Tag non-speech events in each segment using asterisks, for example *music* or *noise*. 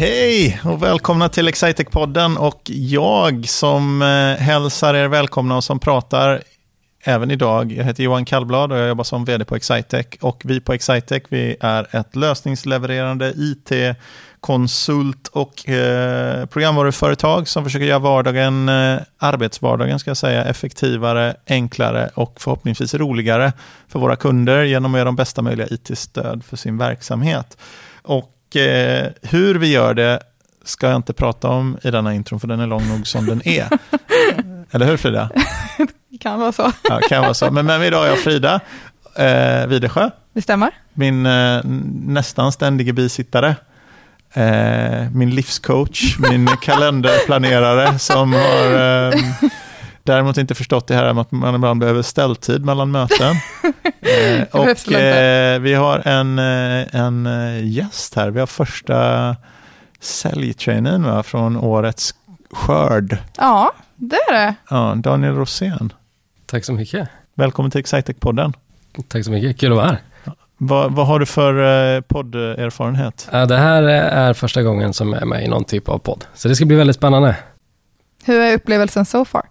Hej och välkomna till Excitec-podden och jag som eh, hälsar er välkomna och som pratar även idag. Jag heter Johan Kallblad och jag jobbar som vd på Excitec. Och vi på Excitec vi är ett lösningslevererande IT konsult och eh, programvaruföretag som försöker göra vardagen, eh, arbetsvardagen ska jag säga, effektivare, enklare och förhoppningsvis roligare för våra kunder genom att ge dem bästa möjliga IT-stöd för sin verksamhet. Och eh, hur vi gör det ska jag inte prata om i denna intro, för den är lång nog som den är. *laughs* Eller hur Frida? Det kan vara så. Ja, kan vara så. Men med mig idag är jag Frida eh, Videsjö, Det stämmer. min eh, nästan ständige bisittare. Eh, min livscoach, min *laughs* kalenderplanerare som har eh, däremot inte förstått det här med att man ibland behöver ställtid mellan möten. *laughs* Eh, och eh, vi har en, eh, en eh, gäst här. Vi har första säljtrainern va, från årets skörd. Ja, det är det. Ja, Daniel Rosén. Tack så mycket. Välkommen till Excitec-podden. Tack så mycket. Kul att vara här. Vad, vad har du för eh, podderfarenhet? Ja, Det här är första gången som jag är med i någon typ av podd. Så det ska bli väldigt spännande. Hur är upplevelsen so far?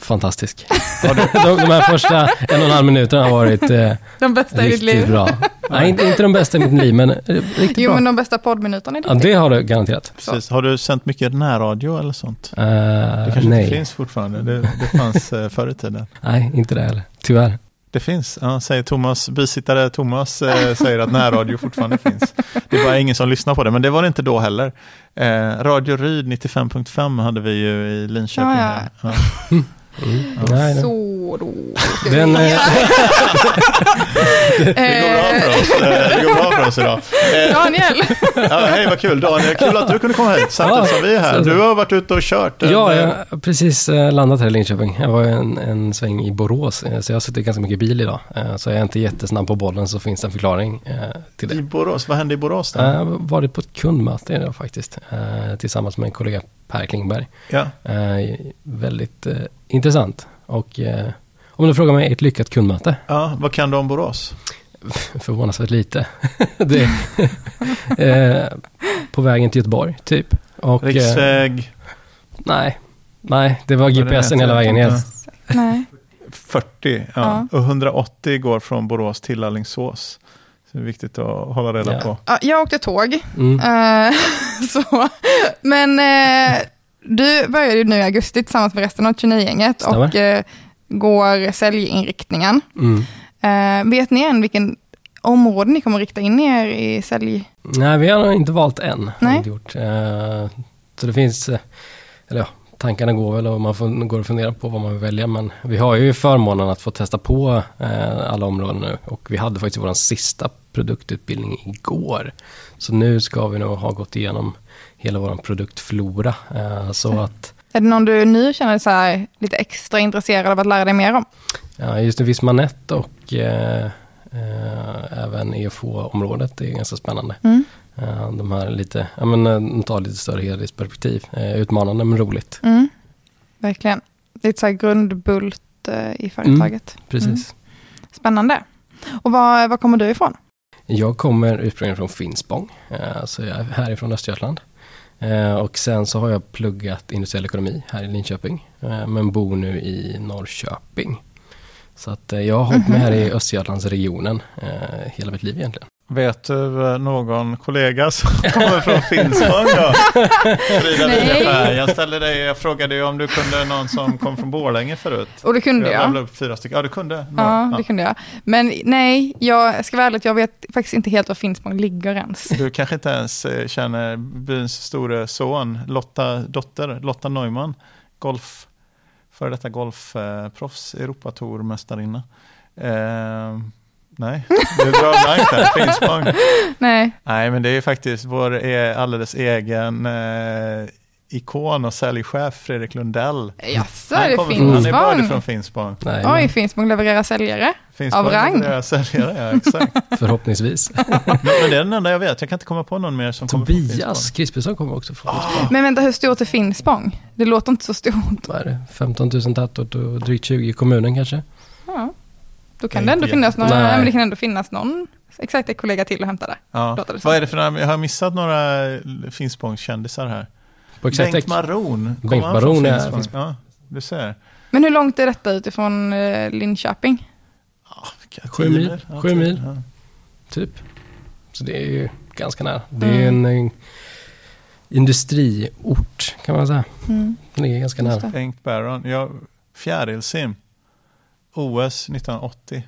Fantastisk. de, de här första en och en halv minuterna har varit eh, De bästa i ditt riktigt liv? bra. Nej, inte, inte de bästa i mitt liv, men eh, riktigt Jo, bra. men de bästa poddminuterna i ditt Ja, liv? det har du garanterat. Precis. Har du sänt mycket närradio eller sånt? Eh, Det kanske nej. inte finns fortfarande. Det, det fanns eh, förr i tiden. nej, inte det heller. Tyvärr. Det finns, ja, säger Thomas, bisittare Thomas eh, säger att närradio fortfarande finns. Det är bara ingen som lyssnar på det, men det var det inte då heller. Eh, Radio Ryd 95.5 hade vi ju i Linköping. Ja, ja. *laughs* Mm. Nej, nej. Så då. Den, eh, *laughs* Det går bra för oss, eh, det går bra för oss idag. Eh, Daniel! ja, hej, vad kul Daniel, kul att du kunde komma hit samtidigt som vi är här. Du har varit ute och kört. en, Ja, eh, jag har precis eh, landat här i Linköping. Jag var en, en sväng i Borås, eh, så jag har suttit ganska mycket bil idag. Eh, Så jag är inte jättesnabb på bollen, så finns det en förklaring eh, till det. I Borås, vad hände i Borås då? Jag har varit på ett kundmöte idag faktiskt, eh, tillsammans med en kollega Per Klingberg. Ja. Eh, väldigt eh, intressant. Och eh, om du frågar mig, ett lyckat kundmöte? ja, vad kan du om Borås? *laughs* Förvånansvärt lite. *laughs* det, eh, på vägen till Göteborg, typ. Och, eh, Riksväg nej, nej, det var GPSen hela vägen vet Nej. 40, ja. Ja. och 180 går från Borås till Alingsås. Det är viktigt att hålla reda Ja. på. Ja, jag åkte tåg. Mm. Eh, *laughs* så. Men eh, du började ju nu i augusti tillsammans med resten av 29-gänget Stämmer. och eh, går säljinriktningen. Mm. Eh, vet ni än vilken område ni kommer rikta in er i sälj? Nej, vi har nog inte valt än. Nej. Inte gjort. Eh, så det finns, eller ja, tankarna går väl och man får, går och fundera på vad man vill välja. Men vi har ju förmånen att få testa på eh, alla områden nu. Och vi hade faktiskt vår sista produktutbildning igår. Så nu ska vi nog ha gått igenom hela vår produktflora. Eh, så att Är det någon du nu känner så här, lite extra intresserad av att lära dig mer om? Ja, just nu Vismanet och eh, eh, även EFH-området är ganska spännande. Mm. Eh, de här lite, ja men eh, tar lite större helhetsperspektiv. Eh, utmanande men roligt. Mm. Verkligen. Det är ett så här grundbult i företaget. Precis. Spännande. Och var, var kommer du ifrån? Jag kommer ursprungligen från Finspång, så jag är härifrån Östergötland. Och sen så har jag pluggat industriell ekonomi här i Linköping, men bor nu i Norrköping. Så att jag har hållit mig här i Östergötlandsregionen eh, hela mitt liv egentligen. Vet du eh, någon kollega som *laughs* kommer från Finspång då? Frida Nej. Wideskär. Jag ställde dig, jag frågade ju om du kunde någon som kom från Borlänge förut. Och det kunde jag. jag. upp fyra stycken. Ja, du kunde? Ja, det kunde jag. Men nej, jag ska vara ärlig, att jag vet faktiskt inte helt var Finspång ligger ens. Du kanske inte ens eh, känner byns store son, Lotta, dotter, Lotta Neumann, golf, före detta golfproffs, Europatourmästarinna. Eh, nej, du drar blankt där, Finspång. Nej, Nej, men det är faktiskt vår e- alldeles egen eh, ikon och säljchef Fredrik Lundell. jaså, är det från, han är Finspång? från Finspång. Nej, Oj, men Finspång levererar säljare. Finspång Av rang. deras säljare, ja exakt. *laughs* förhoppningsvis. *laughs* men, men det är den enda jag vet, jag kan inte komma på någon mer som kommer från Tobias Finspång. Krispesson kommer också från Finspång. Men vänta, hur stort är Finspång? Det låter inte så stort. Vad är det? 15 000 tätort och drygt 20 i kommunen kanske? Ja. Då kan det ändå finnas någon, nej. Men det kan ändå finnas någon Excitec-kollega till att hämta där. Ja. Vad är det för några, jag har missat några Finspångskändisar här. På. Bengt Maron. Bengt Maron är- Finspång? Ja, du ser. Men hur långt är detta utifrån eh, Linköping? Ja, Sju mil. Ja, Sju tio. mil. Ja. Typ. Så det är ju ganska nära. Det är Mm. en, en industriort kan man säga. Mm. Det är ganska nära. Bengt Baron. Ja, fjärilsim. OS 1980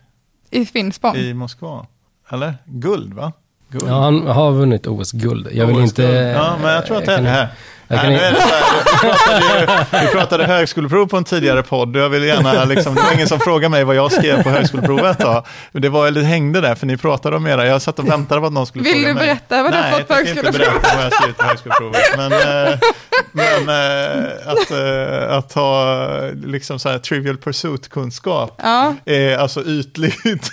I Finspång? i Moskva. Eller? Guld, va? Guld. Ja, han har vunnit OS-guld. Jag vill inte... Ja, men jag tror att det är det här. Nej, kan- nu är det så här, vi, pratade, ju- vi pratade högskoleprov på en tidigare podd jag vill gärna, liksom, det var ingen som frågade mig vad jag skrev på högskoleprovet då. Det var, det hängde där, för ni pratade om era, jag satt och väntade på att någon skulle Vill fråga du mig. berätta vad du Nej, fått på jag tänker inte högskoleprovet? berätta vad jag skrivit på högskoleprovet. Men, eh, men eh, att, eh, att ha liksom så här trivial pursuit-kunskap Ja, är alltså ytligt.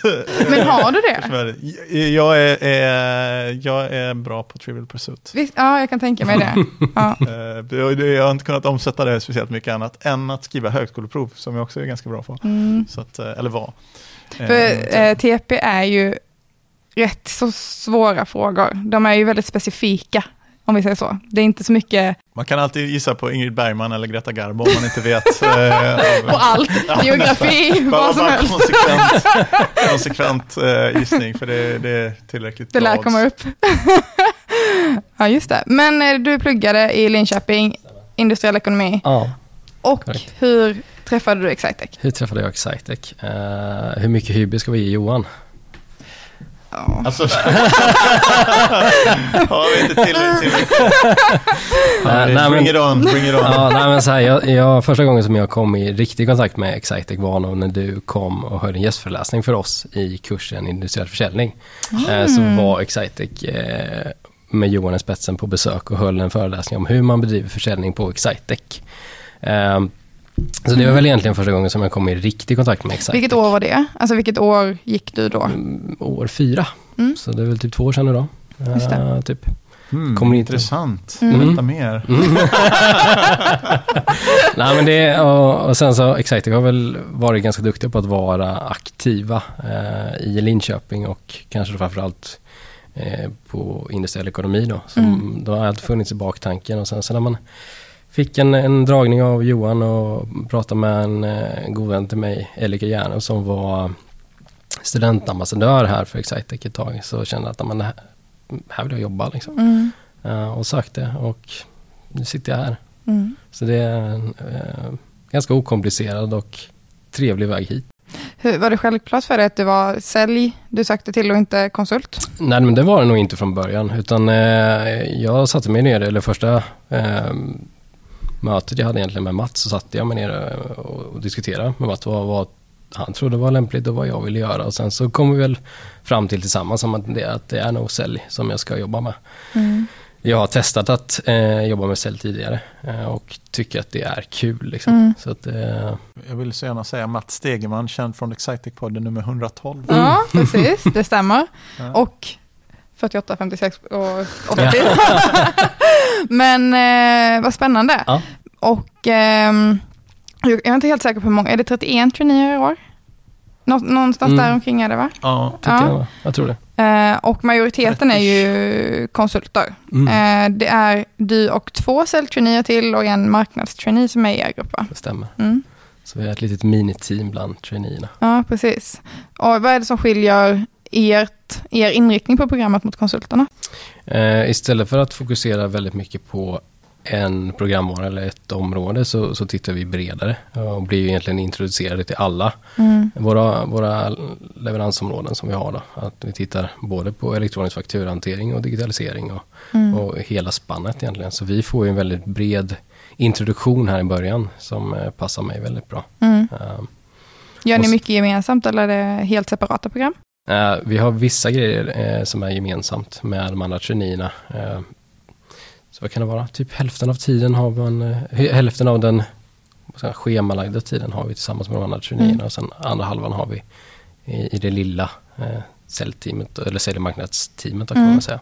men har du det? Jag är, är, jag är bra på trivial pursuit. Visst, ja, jag kan tänka mig det. Ja. Eh, Jag har inte kunnat omsätta det speciellt mycket annat än att skriva högskoleprov, som jag också är ganska bra på. Mm. Så att, eh, eller var. Eh, För eh, TP är ju rätt så svåra frågor. De är ju väldigt specifika, om vi säger så. Det är inte så mycket Man kan alltid gissa på Ingrid Bergman eller Greta Garbo om man inte vet. eh, *laughs* på allt. Geografi, bara, vad som helst. konsekvent, konsekvent eh, gissning, för det, det är tillräckligt Det bra lär odds. komma upp. *laughs* ja, just det. Men eh, du pluggade i Linköping, industriell ekonomi. Ja, Och Korrekt. hur träffade du Excitec? hur träffade jag Excitec? Uh, hur mycket hybris ska vi ge Johan? Ja. Alltså, *laughs* har vi inte tillräckligt? nej, bring men- it on, bring it on. Ja, nej, men så här, jag, jag, första gången som jag kom i riktig kontakt med Excitec var nog när du kom och höll en gästföreläsning för oss i kursen industriell försäljning. Eh, så var Excitec eh, med Johan i spetsen på besök och höll en föreläsning om hur man bedriver försäljning på Excitec. Så det var väl egentligen första gången som jag kom i riktig kontakt med Excitec. Vilket år var det? Alltså vilket år gick du då? Mm, År fyra. Mm. Så det är väl typ två år sedan då. Just det. Eh, typ. Mm, Kommer inte- intressant. Mm. Berätta mer. *laughs* Nej men det, och, och sen så Excitec har väl varit ganska duktiga på att vara aktiva eh, i Linköping och kanske framförallt eh, på industriell ekonomi då. Som Mm. Då har alltid funnits i baktanken och sen så när man fick en, en dragning av Johan och pratade med en eh, god vän till mig, Elika Järne, som var studentambassadör här för Excitec ett tag, så kände jag att det här, här vill jag jobba liksom. Mm. Eh, och sökte och nu sitter jag här. Mm. Så det är en eh, ganska okomplicerad och trevlig väg hit. Hur, var det självklart för dig att du var sälj du sökte till och inte konsult? Nej men det var det nog inte från början utan eh, jag satte mig ner, eller första eh, mötet jag hade egentligen med Mats så satte jag mig ner eh, och, och diskuterade med Mats vad, vad han trodde var lämpligt och vad jag ville göra och sen så kom vi väl fram till tillsammans om att det, att det är nog sälj som jag ska jobba med. Mm. Jag har testat att eh, jobba med sälj tidigare eh, och tycker att det är kul liksom. Mm. Så att, eh, Jag vill så gärna säga Mats Stegeman, känd från Excitec-podden nummer 1vad Ja, *laughs* precis. Det stämmer. Ja. Och 48, 56 och 80. *laughs* Men eh, vad spännande. Ja. Och ehm, jag är inte helt säker på hur många, är det 31 traineer i år? Nå, någonstans Mm. där omkring är det va? Ja, tycker Ja. jag, jag tror det. Eh, och majoriteten är ju konsulter. Mm. Eh, det är du och två säljtraineer till och en marknadstrainee som är i er grupp va? Det stämmer. Mm. Så vi är ett litet miniteam bland traineerna. Ja, precis. Och vad är det som skiljer ert, er inriktning på programmet mot konsulterna? Eh, istället för att fokusera väldigt mycket på en programvara eller ett område så, så tittar vi bredare och blir egentligen introducerade till alla Mm. våra, våra leveransområden som vi har. Då. Att vi tittar både på elektronisk fakturahantering och digitalisering och, Mm. och hela spannet egentligen. Så vi får ju en väldigt bred introduktion här i början som eh, passar mig väldigt bra. Mm. Eh, Gör ni mycket gemensamt eller är det helt separata program? Eh, vi har vissa grejer eh, som är gemensamt med de andra traineerna. Eh, så vad kan det vara? Typ hälften av tiden har man, hälften av den säga, schemalagda tiden har vi tillsammans med de andra traineerna Mm. och sen andra halvan har vi i, i det lilla säljteamet, eller säljmarknadsteamet kan Mm. man säga.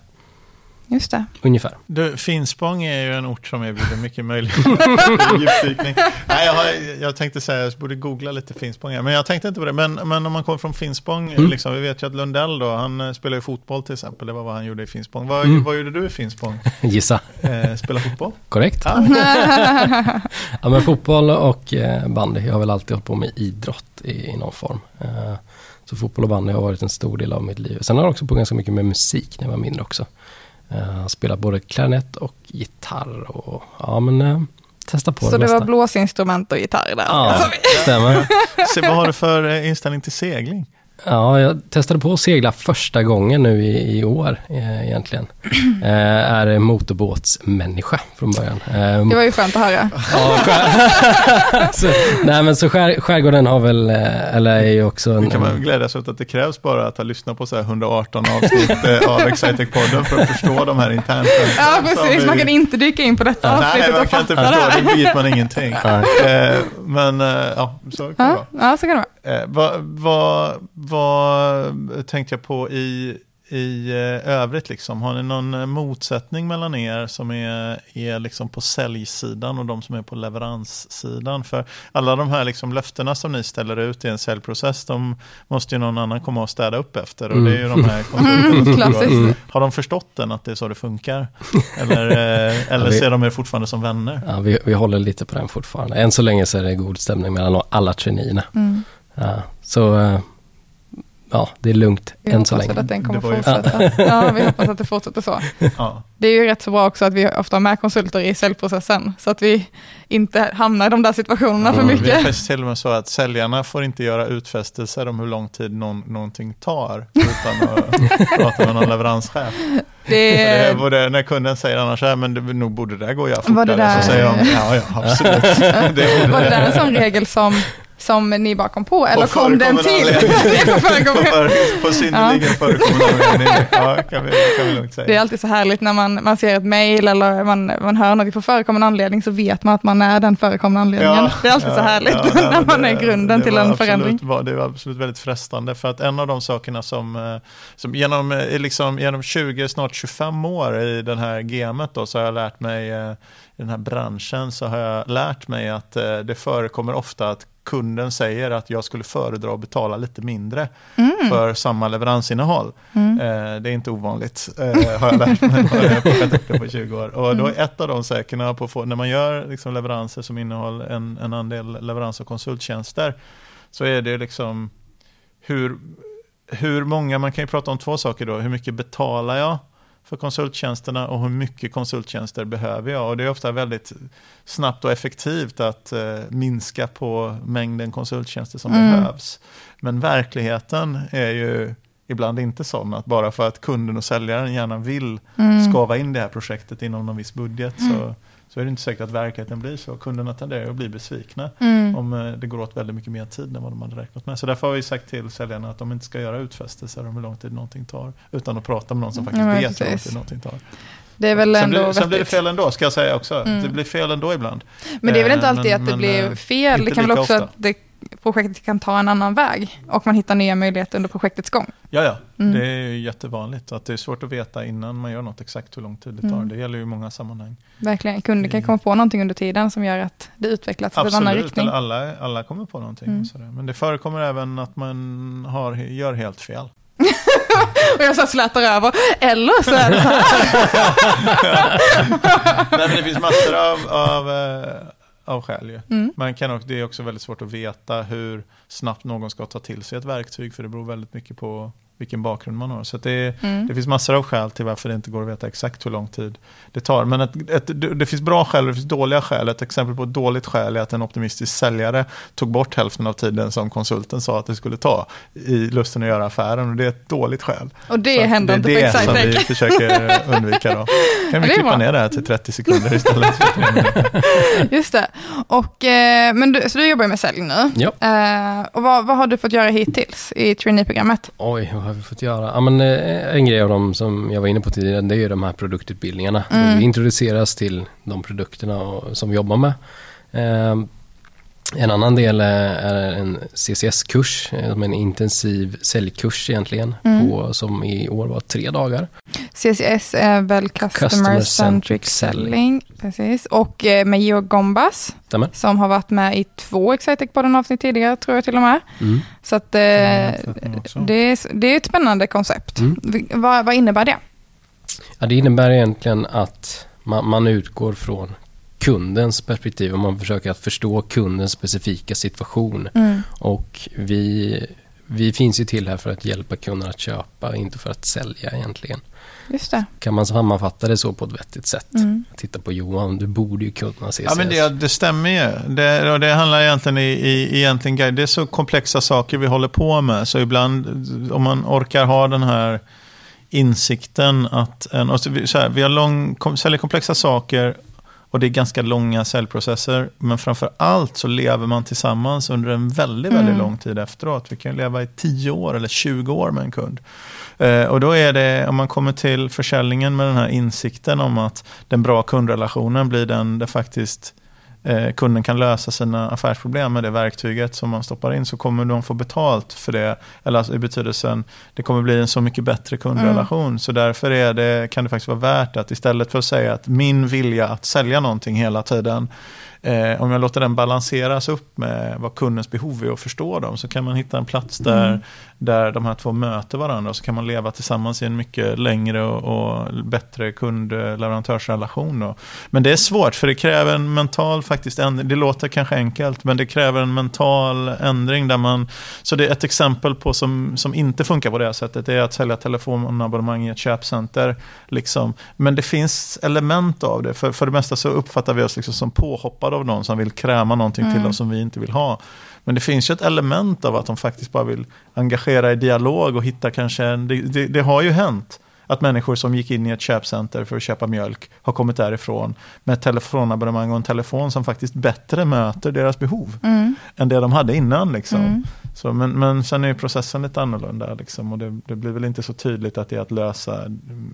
Just det. ungefär. Du, Finspång är ju en ort som erbjuder mycket möjligheter *laughs* djupdykning. Nej, jag, har, jag tänkte säga, jag borde googla lite Finspång här, men jag tänkte inte på det. Men, men om man kommer från Finspång, Mm. liksom, vi vet ju att Lundell då, han eh, spelar ju fotboll till exempel, det var vad han gjorde i Finspång. Vad, Mm. vad gjorde du i Finspång? *laughs* Gissa. Eh, spela fotboll? Korrekt? *laughs* Ja. Ja, men fotboll och eh, bandy. Jag har väl alltid hållit på med idrott i, i någon form. Eh, så fotboll och bandy har varit en stor del av mitt liv. Sen har jag också på ganska mycket med musik när jag var mindre också. Eh, Jag har spelat både klarinett och gitarr och ja men eh, testa på Så det det var blåsinstrument och gitarr där? Ja, Alltså, stämmer. *laughs* Se, vad har du för eh, inställning till segling? Ja, jag testade på att segla första gången nu i, i år eh, egentligen. *clears throat* Eh, är motorbåtsmänniska från början. Eh, det var ju skönt att höra. *laughs* Ja, skär... *laughs* så, nej men så skär, skärgården har väl, eh, eller är ju också en... Nu kan man glädjas åt att det krävs bara att ha lyssnat på så här 118 avsnitt eh, av Excitec-podden för att förstå de här internt. Ja, precis. Man kan inte dyka in på detta Nej, avsnittet man och kan inte det förstå, det begriper man ingenting. *laughs* Nej. Eh, men eh, ja, så kan det vara. Ja, ja, så kan det vara. Eh, vad, vad, tänkte jag på i, i eh, övrigt? Liksom? Har ni någon eh, motsättning mellan er som är, är liksom på säljsidan och de som är på leveranssidan? För alla de här liksom löftena som ni ställer ut i en säljprocess, de måste ju någon annan komma och städa upp efter. Och det är ju de här *laughs* Klassiskt. går. Har de förstått den, att det är så det funkar? Eller, eh, eller Ja, vi- ser de er fortfarande som vänner? Ja, vi, vi håller lite på den fortfarande. Än så länge så är det god stämning mellan alla traineerna. Mm. Ja, så ja, det är lugnt Vi än så hoppas länge. att den kommer fortsätta. *laughs* Ja, vi hoppas att det fortsätter så. Ja. Det är ju rätt så bra också att vi ofta har med konsulter i säljprocessen, så att vi inte hamnar i de där situationerna för Mm, Vi är mycket. faktiskt till och med så att säljarna får inte göra utfästelser om hur lång tid någon, någonting tar utan att *laughs* prata med någon leveranschef. Det Det är både när kunden säger annars, "Ja, men det, nog borde det där gå att göra Var det fortare. där- Så säger de, ja, ja, absolut. *laughs* Det var det det. där en sån regel som, som ni bara kom på, eller På kom den *laughs* *laughs* förekommande till? Det på förekommande. för, på synnerligen förekommande. Ja, kan vi, kan vi lugnt säga. Det är alltid så härligt när man, man ser ett mejl eller man, man hör något på förekommande anledning så vet man att man är den förekommande anledningen. det är alltid så härligt ja, *laughs* när men man det- är grunden det till en absolut, förändring. Var, det var absolut väldigt frestande. För att en av de sakerna som, eh, som genom, eh, liksom, genom 20, snart 25 år i den här gamet då, så har jag lärt mig, eh, i den här branschen, så har jag lärt mig att det förekommer ofta att kunden säger att jag skulle föredra att betala lite mindre för samma leveransinnehåll. Mm. Eh, det är inte ovanligt, eh, har jag lärt mig jag har plockat upp det på 20 år. Och då är ett av de säkerna på få, när man gör liksom leveranser som innehåller en, en andel leverans och konsulttjänster, så är det liksom hur, hur många, man kan ju prata om två saker då, hur mycket betalar jag för konsulttjänsterna och hur mycket konsulttjänster behöver jag? Och det är ofta väldigt snabbt och effektivt att eh, minska på mängden konsulttjänster som Mm. behövs. Men verkligheten är ju ibland inte sån att bara för att kunden och säljaren gärna vill Mm. skava in det här projektet inom någon viss budget så, så är det inte säkert att verkligheten blir så. Kunderna tenderar att bli besvikna Mm. om eh, det går åt väldigt mycket mer tid än vad de hade räknat med. Så därför har vi sagt till säljarna att de inte ska göra utfästelser om hur lång tid någonting tar. Utan att prata med någon som faktiskt Ja, vet hur lång tid någonting tar. Det är väl sen, ändå blir, sen blir det fel ändå, ska jag säga också. Mm. Det blir fel ändå ibland. Men det är väl inte Eh, alltid men- att det men, blir eh, fel, det kan väl också ofta. att det, projektet kan ta en annan väg och man hittar nya möjligheter under projektets gång. Ja, ja. Mm. Det är ju jättevanligt. Att det är svårt att veta innan man gör något exakt hur lång tid det tar. Mm. Det gäller ju många sammanhang. Verkligen, kunden kan Mm. komma på någonting under tiden som gör att det utvecklas i en annan Absolut, riktning. eller alla, alla kommer på någonting. Mm. Sådär. Men det förekommer även att man har, gör helt fel. *laughs* Och jag så slätar över, eller så är det så här. *laughs* Nej, men det finns massor av, av, eh, av skäl ju. Mm. Man kan också, det är också väldigt svårt att veta hur snabbt någon ska ta till sig ett verktyg, för det beror väldigt mycket på vilken bakgrund man har. Så att det, Mm. det finns massor av skäl till varför det inte går att veta exakt hur lång tid det tar. Men ett, ett, det det finns bra skäl och det finns dåliga skäl. Ett exempel på ett dåligt skäl är att en optimistisk säljare tog bort hälften av tiden som konsulten sa att det skulle ta i lusten att göra affären. Och det är ett dåligt skäl. Och det Så händer inte det på är det som vi försöker undvika då. *laughs* Kan vi det klippa ner det här till 30 sekunder istället för tre minuter. Just det. Och, eh, men du, så du jobbar med sälj nu. Ja. Eh, och vad, vad har du fått göra hittills i traineeprogrammet? Oj, har vi fått göra? Ja, men, eh, en grej av dem som jag var inne på tidigare, det är ju de här produktutbildningarna. Mm. Vi introduceras till de produkterna och, som vi jobbar med. Eh, En annan del är en CCS-kurs, eh, en intensiv säljkurs egentligen, Mm. på, som i år var tre dagar. CCS är väl Customer, Customer Centric Centric Selling. Precis. Och eh, med Georg Gombas, Stämmer? som har varit med i två Excitec på den avsnitt tidigare, tror jag till och med. Mm. Så att, eh, det, är, det är ett spännande koncept. Mm. Vad, vad innebär det? Ja, det innebär egentligen att man, man utgår från kundens perspektiv och man försöker att förstå kundens specifika situation. Mm. Och vi, vi finns ju till här för att hjälpa kunden att köpa, inte för att sälja egentligen. Just det. Kan man sammanfatta det så på ett vettigt sätt? Mm. Titta på Johan, du borde ju kunna CCS. Ja, men det, det stämmer ju. Det, och det handlar egentligen i, i egentligen, det är så komplexa saker vi håller på med. Så ibland, om man orkar ha den här insikten att, en, och så, här, vi har lång, kom, säljer komplexa saker och det är ganska långa säljprocesser. Men framför allt så lever man tillsammans under en väldigt, väldigt Mm. lång tid efteråt. Vi kan leva i 10 år eller 20 år med en kund. Eh, och då är det, om man kommer till försäljningen med den här insikten om att den bra kundrelationen blir den där faktiskt eh, kunden kan lösa sina affärsproblem med det verktyget som man stoppar in så kommer de få betalt för det. Eller alltså i betydelsen, det kommer bli en så mycket bättre kundrelation. Så därför är det, kan det faktiskt vara värt att istället för att säga att min vilja att sälja någonting hela tiden Eh, om jag låter den balanseras upp med vad kundens behov är och förstå dem så kan man hitta en plats där, Mm. där de här två möter varandra och så kan man leva tillsammans i en mycket längre och, och bättre kund-leverantörsrelation. Då. Men det är svårt för det kräver en mental faktiskt ändring. Det låter kanske enkelt men det kräver en mental ändring där man så det är ett exempel på som, som inte funkar på det här sättet det är att sälja telefonabonnemang i ett köpcenter. Liksom. Men det finns element av det. För, för det mesta så uppfattar vi oss liksom som av någon som vill kräma någonting till Mm. oss som vi inte vill ha. Men det finns ju ett element av att de faktiskt bara vill engagera i dialog och hitta kanske, en, det, det, det har ju hänt att människor som gick in i ett köpcenter för att köpa mjölk har kommit därifrån med ett telefonabonnemang och en telefon som faktiskt bättre möter deras behov Mm. än det de hade innan. Liksom. Mm. Så, men, men sen är processen lite annorlunda. Liksom, och det, det blir väl inte så tydligt att det är att lösa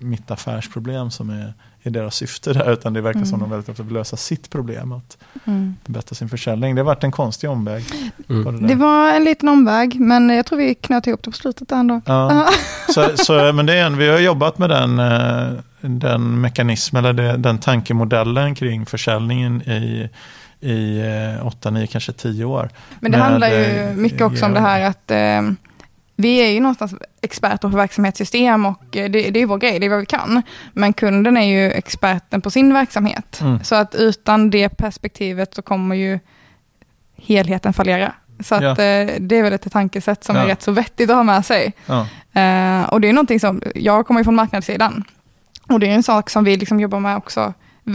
mitt affärsproblem som är, är deras syfte där. Utan det verkar som Mm. de väldigt ofta vill lösa sitt problem. Att Mm. förbättra sin försäljning. Det har varit en konstig omväg. Mm. det. Det var en liten omväg, men jag tror vi knöt ihop det på slutet ändå. Ja. *laughs* Så, så, men det är en, vi har jobbat med den, eh, den mekanismen, eller det, den tankemodellen kring försäljningen i, i eh, 8, 9, kanske 10 år. Men det Med, handlar ju eh, mycket också om det här att eh, vi är ju någonstans experter på verksamhetssystem och eh, det, det är vår grej, det är vad vi kan. Men kunden är ju experten på sin verksamhet. Mm. Så att utan det perspektivet så kommer ju helheten fallera. Så att Ja. eh, det är väl ett tankesätt som Ja. är rätt så vettigt att ha med sig. Ja. Eh, och det är någonting som, jag kommer ju från marknadssidan. Och det är en sak som vi liksom jobbar med också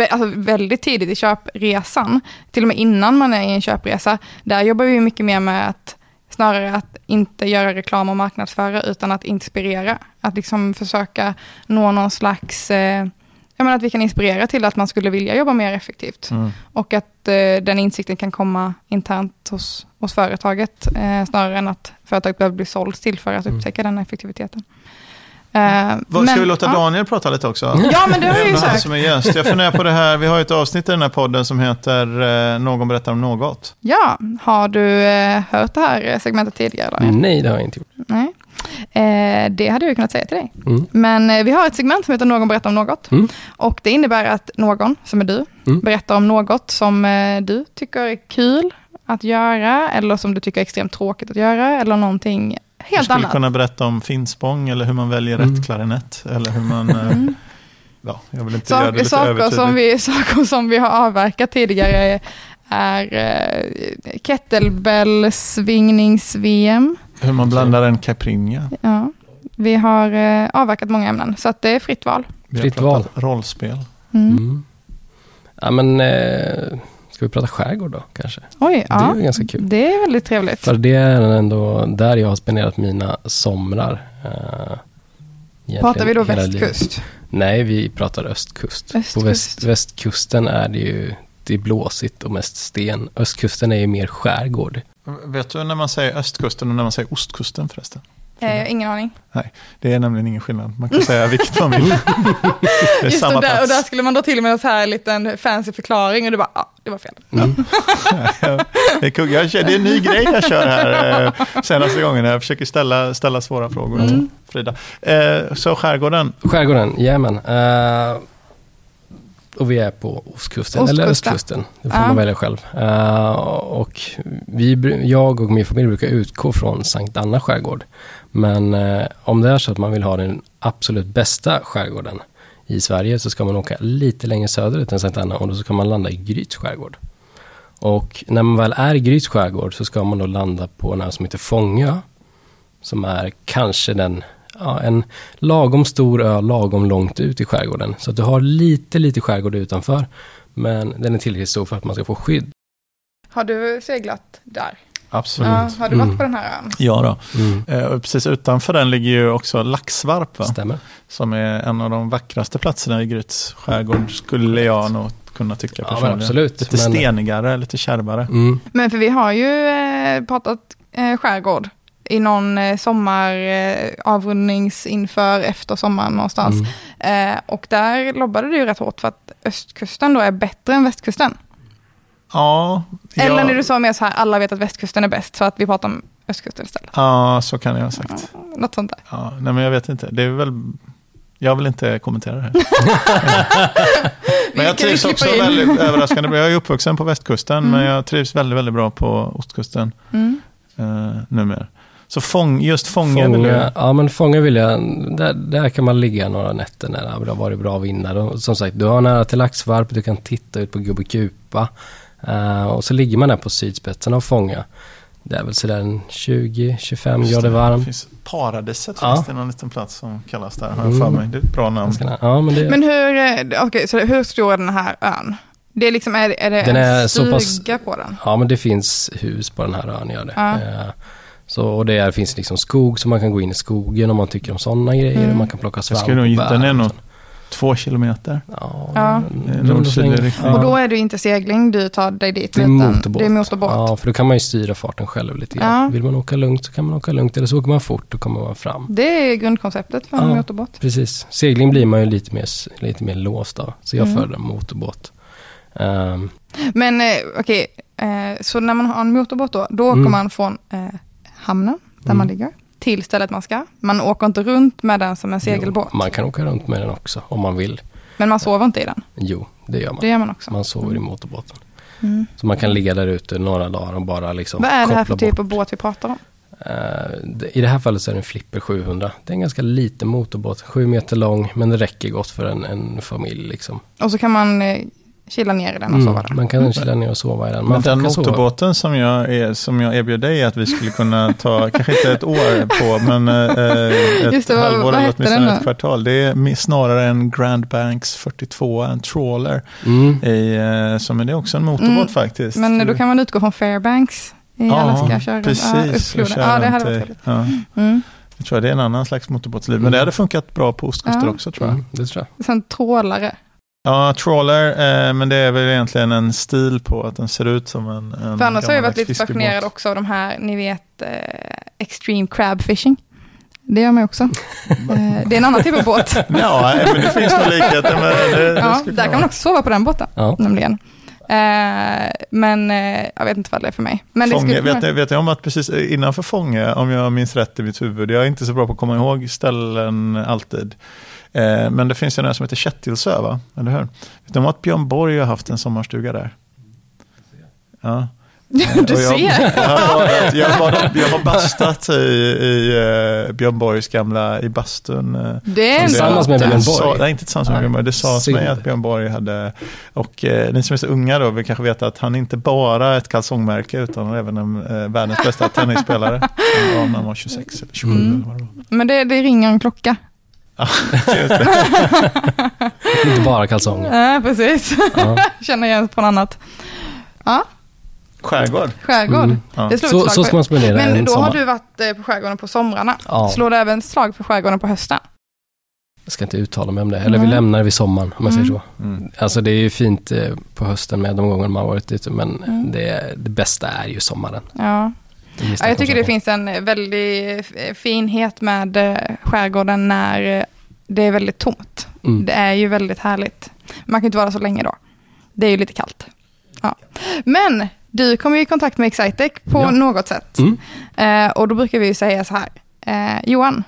alltså väldigt tidigt i köpresan. Till och med innan man är i en köpresa. Där jobbar vi mycket mer med att snarare att inte göra reklam och marknadsföra utan att inspirera. Att liksom försöka nå någon slags, eh, jag menar att vi kan inspirera till att man skulle vilja jobba mer effektivt. Mm. Och att eh, den insikten kan komma internt hos, hos företaget, eh, snarare än att företaget behöver bli sålt till för att Mm. upptäcka den effektiviteten. Eh, Vad, ska men- vi låta ja. Daniel prata lite också? Ja, men det har jag ju sagt. *laughs* som är gäst. Jag funderar på det här, vi har ju ett avsnitt i den här podden som heter eh, Någon berättar om något. Ja, har du eh, hört det här segmentet tidigare? Daniel? Nej, det har jag inte gjort. Nej. Eh, det hade jag kunnat säga till dig. Mm. Men eh, vi har ett segment som heter Någon berättar om något. Mm. Och det innebär att någon, som är du, Mm. berättar om något som eh, du tycker är kul att göra, eller som du tycker är extremt tråkigt att göra, eller någonting Helt skulle annat. kunna berätta om finspång eller hur man väljer Mm. rätt klarinett. Eller hur man, eh, Mm. ja, jag vill inte göra det Saker, lite saker, övertydligt. som vi, saker som vi har avverkat tidigare är eh, kettlebell-svingnings-VM. Hur man blandar en caipirinha. Ja. Vi har eh, avverkat många ämnen, så att det är fritt val. Vi Fritt pratat Rollspel. Mm. Mm. Ja, men eh, ska vi prata skärgård då kanske? Oj, Det är ja. ju ganska kul. Det är väldigt trevligt. För det är ändå där jag har spenderat mina somrar. Eh, Pratar vi då västkust? Nej, vi pratar östkust. På Östkust. väst, västkusten är det ju det är blåsigt och mest sten. Östkusten är ju mer skärgård. Vet du när man säger östkusten och när man säger ostkusten förresten? Eh, ingen aning. Det är nämligen ingen skillnad. Man kan säga vilket man vill. *laughs* Det är Just samma det, där, och plats. där skulle man dra till med en så här liten fancy förklaring och du bara, ja, det var fel. Mm. *laughs* Det är, kul. jag, kör- det är en ny grej jag kör här eh, senaste gången. Jag försöker ställa, ställa svåra frågor Mm. till Frida. Eh, så skärgården, Skärgården, jajamän. Uh, och vi är på ostkusten, eller Ostkusten. östkusten. Det får Ja. man välja själv. Eh, och vi, jag och min familj brukar utgå från Sankt Anna skärgård. Men eh, om det är så att man vill ha den absolut bästa skärgården i Sverige så ska man åka lite längre söderut än Sankt Anna och då ska man landa i Gryts skärgård. Och när man väl är i Gryts skärgård så ska man då landa på en ö som heter Fångö. Som är kanske den, ja, en lagom stor ö, lagom långt ut i skärgården. Så att du har lite, lite skärgård utanför. Men den är tillräckligt stor för att man ska få skydd. Har du seglat där? Absolut. Ja, har du varit Mm. på den här ön? Ja då. Mm. Eh, och precis utanför den ligger ju också Laxvarp, va? Stämmer. som är en av de vackraste platserna i Gryts skärgård, skulle jag nog kunna tycka Ja, personligen. absolut. Lite Men- stenigare, lite kärvare. Mm. Men för vi har ju eh, pratat eh, skärgård i någon eh, sommar, eh, avrundnings inför, efter sommaren någonstans. Mm. Eh, och där lobbade det ju rätt hårt för att östkusten då är bättre än västkusten. Ja, Eller ja, när du sa mer så här, alla vet att västkusten är bäst, så att vi pratar om östkusten istället. ja, så kan jag ha sagt. Något sånt där. Ja, nej, men jag vet inte. Det är väl... Jag vill inte kommentera det här. *laughs* men jag trivs också in. väldigt överraskande bra. Jag är uppvuxen på västkusten, Mm. men jag trivs väldigt, väldigt bra på ostkusten Mm. eh, numera. Så fång, just Fångö vill du... Fånga, ja men Fånga vill jag, där, där kan man ligga några nätter när det har varit bra vindar. Som sagt, du har nära till Laxvarp, du kan titta ut på Gubbekupa. Uh, och så ligger man där på sydspetsen av Fånga. Det är väl sådär en 20-25 Just grader det, varmt. Det finns Paradiset Ja. finns det någon liten plats som kallas där, har jag Mm. för mig. Det är ett bra namn. Ja, men det, Men hur, eh, okej, så hur stor är den här ön? Det är liksom, är, är det Den är en så pass- stuga på den? ja, men det finns hus på den här ön, gör det. Ja. Eh, så, och det är, finns liksom skog, så man kan gå in i skogen om man tycker om sådana grejer. Mm. Och man kan plocka svamp och den är bär och nog. Två kilometer. Ja, Ja. Det är runt och nord-sydlig. Och då är det inte segling du tar dig dit, Det är utan motorbåt. det är motorbåt. Ja, för då kan man ju styra farten själv lite grann. Ja. Vill man åka lugnt så kan man åka lugnt. Eller så åker man fort, då kommer man fram. Det är grundkonceptet för en Ja. motorbåt. Precis. Segling blir man ju lite mer, lite mer låst av. Så jag Mm. föredrar motorbåt. Ehm, Men eh, okej, eh, så när man har en motorbåt då, då åker Mm. man från eh, hamnen, där Mm. man ligger, till stället man ska. Man åker inte runt med den som en segelbåt. Jo, man kan åka runt med den också om man vill. Men man sover inte i den. Jo, det gör man. Det gör man också. Man sover i motorbåten. Mm. Så man kan ligga där ute några dagar och bara liksom Vad är det här för typ av båt vi pratar om? Eh, I det här fallet så är det en Flipper 700. Det är en ganska liten motorbåt. Sju meter lång, men det räcker gott för en, en familj. Liksom. Och så kan man eh, chilla ner i den och Mm, sova där. man kan chilla ner och sova i den. Men Man den kan sova- motorbåten som jag, är, som jag erbjöd dig att vi skulle kunna ta, *laughs* kanske inte ett år på, men eh, ett Just det, halvår vad eller åtminstone den ett kvartal. Det är snarare en Grand Banks 42, en trawler. Mm. I, eh, som är det också en motorbåt Mm, faktiskt. Men då kan man utgå från Fairbanks i Alaska. Köra runt. precis. Ja, köra ja, det hade runt varit trevligt. ja. Mm. Jag tror det är en annan slags motorbåtsliv, men det hade funkat bra på ostkuster Ja. också tror jag. Mm, det tror jag. Sen trålare. Ja, trawler, eh, men det är väl egentligen en stil på att den ser ut som en, en För annars har jag varit lite fiskebåt. fascinerad också av de här, ni vet, eh, extreme crab fishing. Det gör man också. *laughs* eh, det är en annan typ av båt. *laughs* Ja, men det finns nog likheter med det. det ja, där kan man också sova på den båten, Ja. nämligen. Eh, men eh, jag vet inte vad det är för mig. Men det Fånge, skulle vet, ni, vet ni om att precis innanför Fånge, om jag minns rätt i mitt huvud, jag är inte så bra på att komma ihåg ställen alltid, eh, men det finns en ö som heter Kättilsö, va? eller hur? Ni om att Björn Borg har haft en sommarstuga där? Ja. *laughs* Du jag, ser. *laughs* Jag har, jag har, jag har bastat i, i uh, Björn Borgs gamla, i bastun. eh, Det är en Tillsammans med. Björn det Borg? Sa, nej, inte tillsammans med. Björn Borg. Det sades mig att Björn Borg hade, och eh, ni som är så unga då vill kanske veta att han inte bara är ett kalsongmärke utan även en eh, världens bästa tennisspelare. *laughs* Han var när han var 26 eller 27 Mm. eller vad det var. Men det, det ringer en klocka. *laughs* Inte bara kalsonger. Ja, precis. Ja. *laughs* Känner igen på något annat. Ja, Skärgård. skärgård. Mm. Ja. Det slår Så, ett slag så ska man spendera Men en då sommar. har du varit eh, på skärgården på somrarna. Ja. Slår du även slag för skärgården på hösten? Jag ska inte uttala mig om det. Eller vi Nej. lämnar det vid sommaren om jag Mm. säger så. Mm. Alltså det är ju fint eh, på hösten med de gånger man har varit ute. Men Mm. det, det bästa är ju sommaren. Ja. Ja jag tycker det finns en väldig finhet med eh, skärgården när eh, det är väldigt tomt. Mm. Det är ju väldigt härligt. Man kan inte vara så länge då. Det är ju lite kallt. Ja. Men du kommer i kontakt med Excitec på Ja. något sätt. Mm. Eh, och då brukar vi ju säga så här, eh, Johan,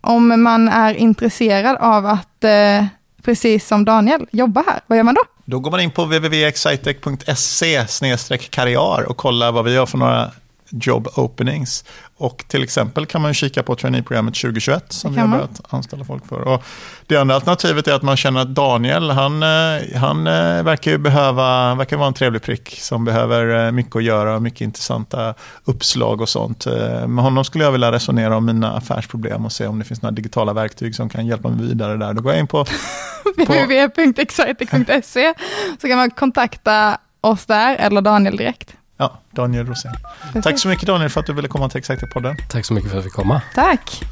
om man är intresserad av att, eh, precis som Daniel, jobba här, vad gör man då? Då går man in på www.excitec.se karriär och kollar vad vi har för några job openings. Och till exempel kan man kika på traineeprogrammet 2021 som vi har börjat anställa folk för. Och det andra alternativet är att man känner att Daniel, han, eh, han eh, verkar ju behöva, verkar vara en trevlig prick som behöver eh, mycket att göra och mycket intressanta uppslag och sånt. Med honom skulle jag vilja resonera om mina affärsproblem och se om det finns några digitala verktyg som kan hjälpa mig vidare där. Då går jag in på *laughs* www.excitec.se så kan man kontakta oss där eller Daniel direkt. Ja, Daniel Rosén. Tack så mycket Daniel för att du ville komma till Exakt-podden. Tack så mycket för att vi fick komma. Tack!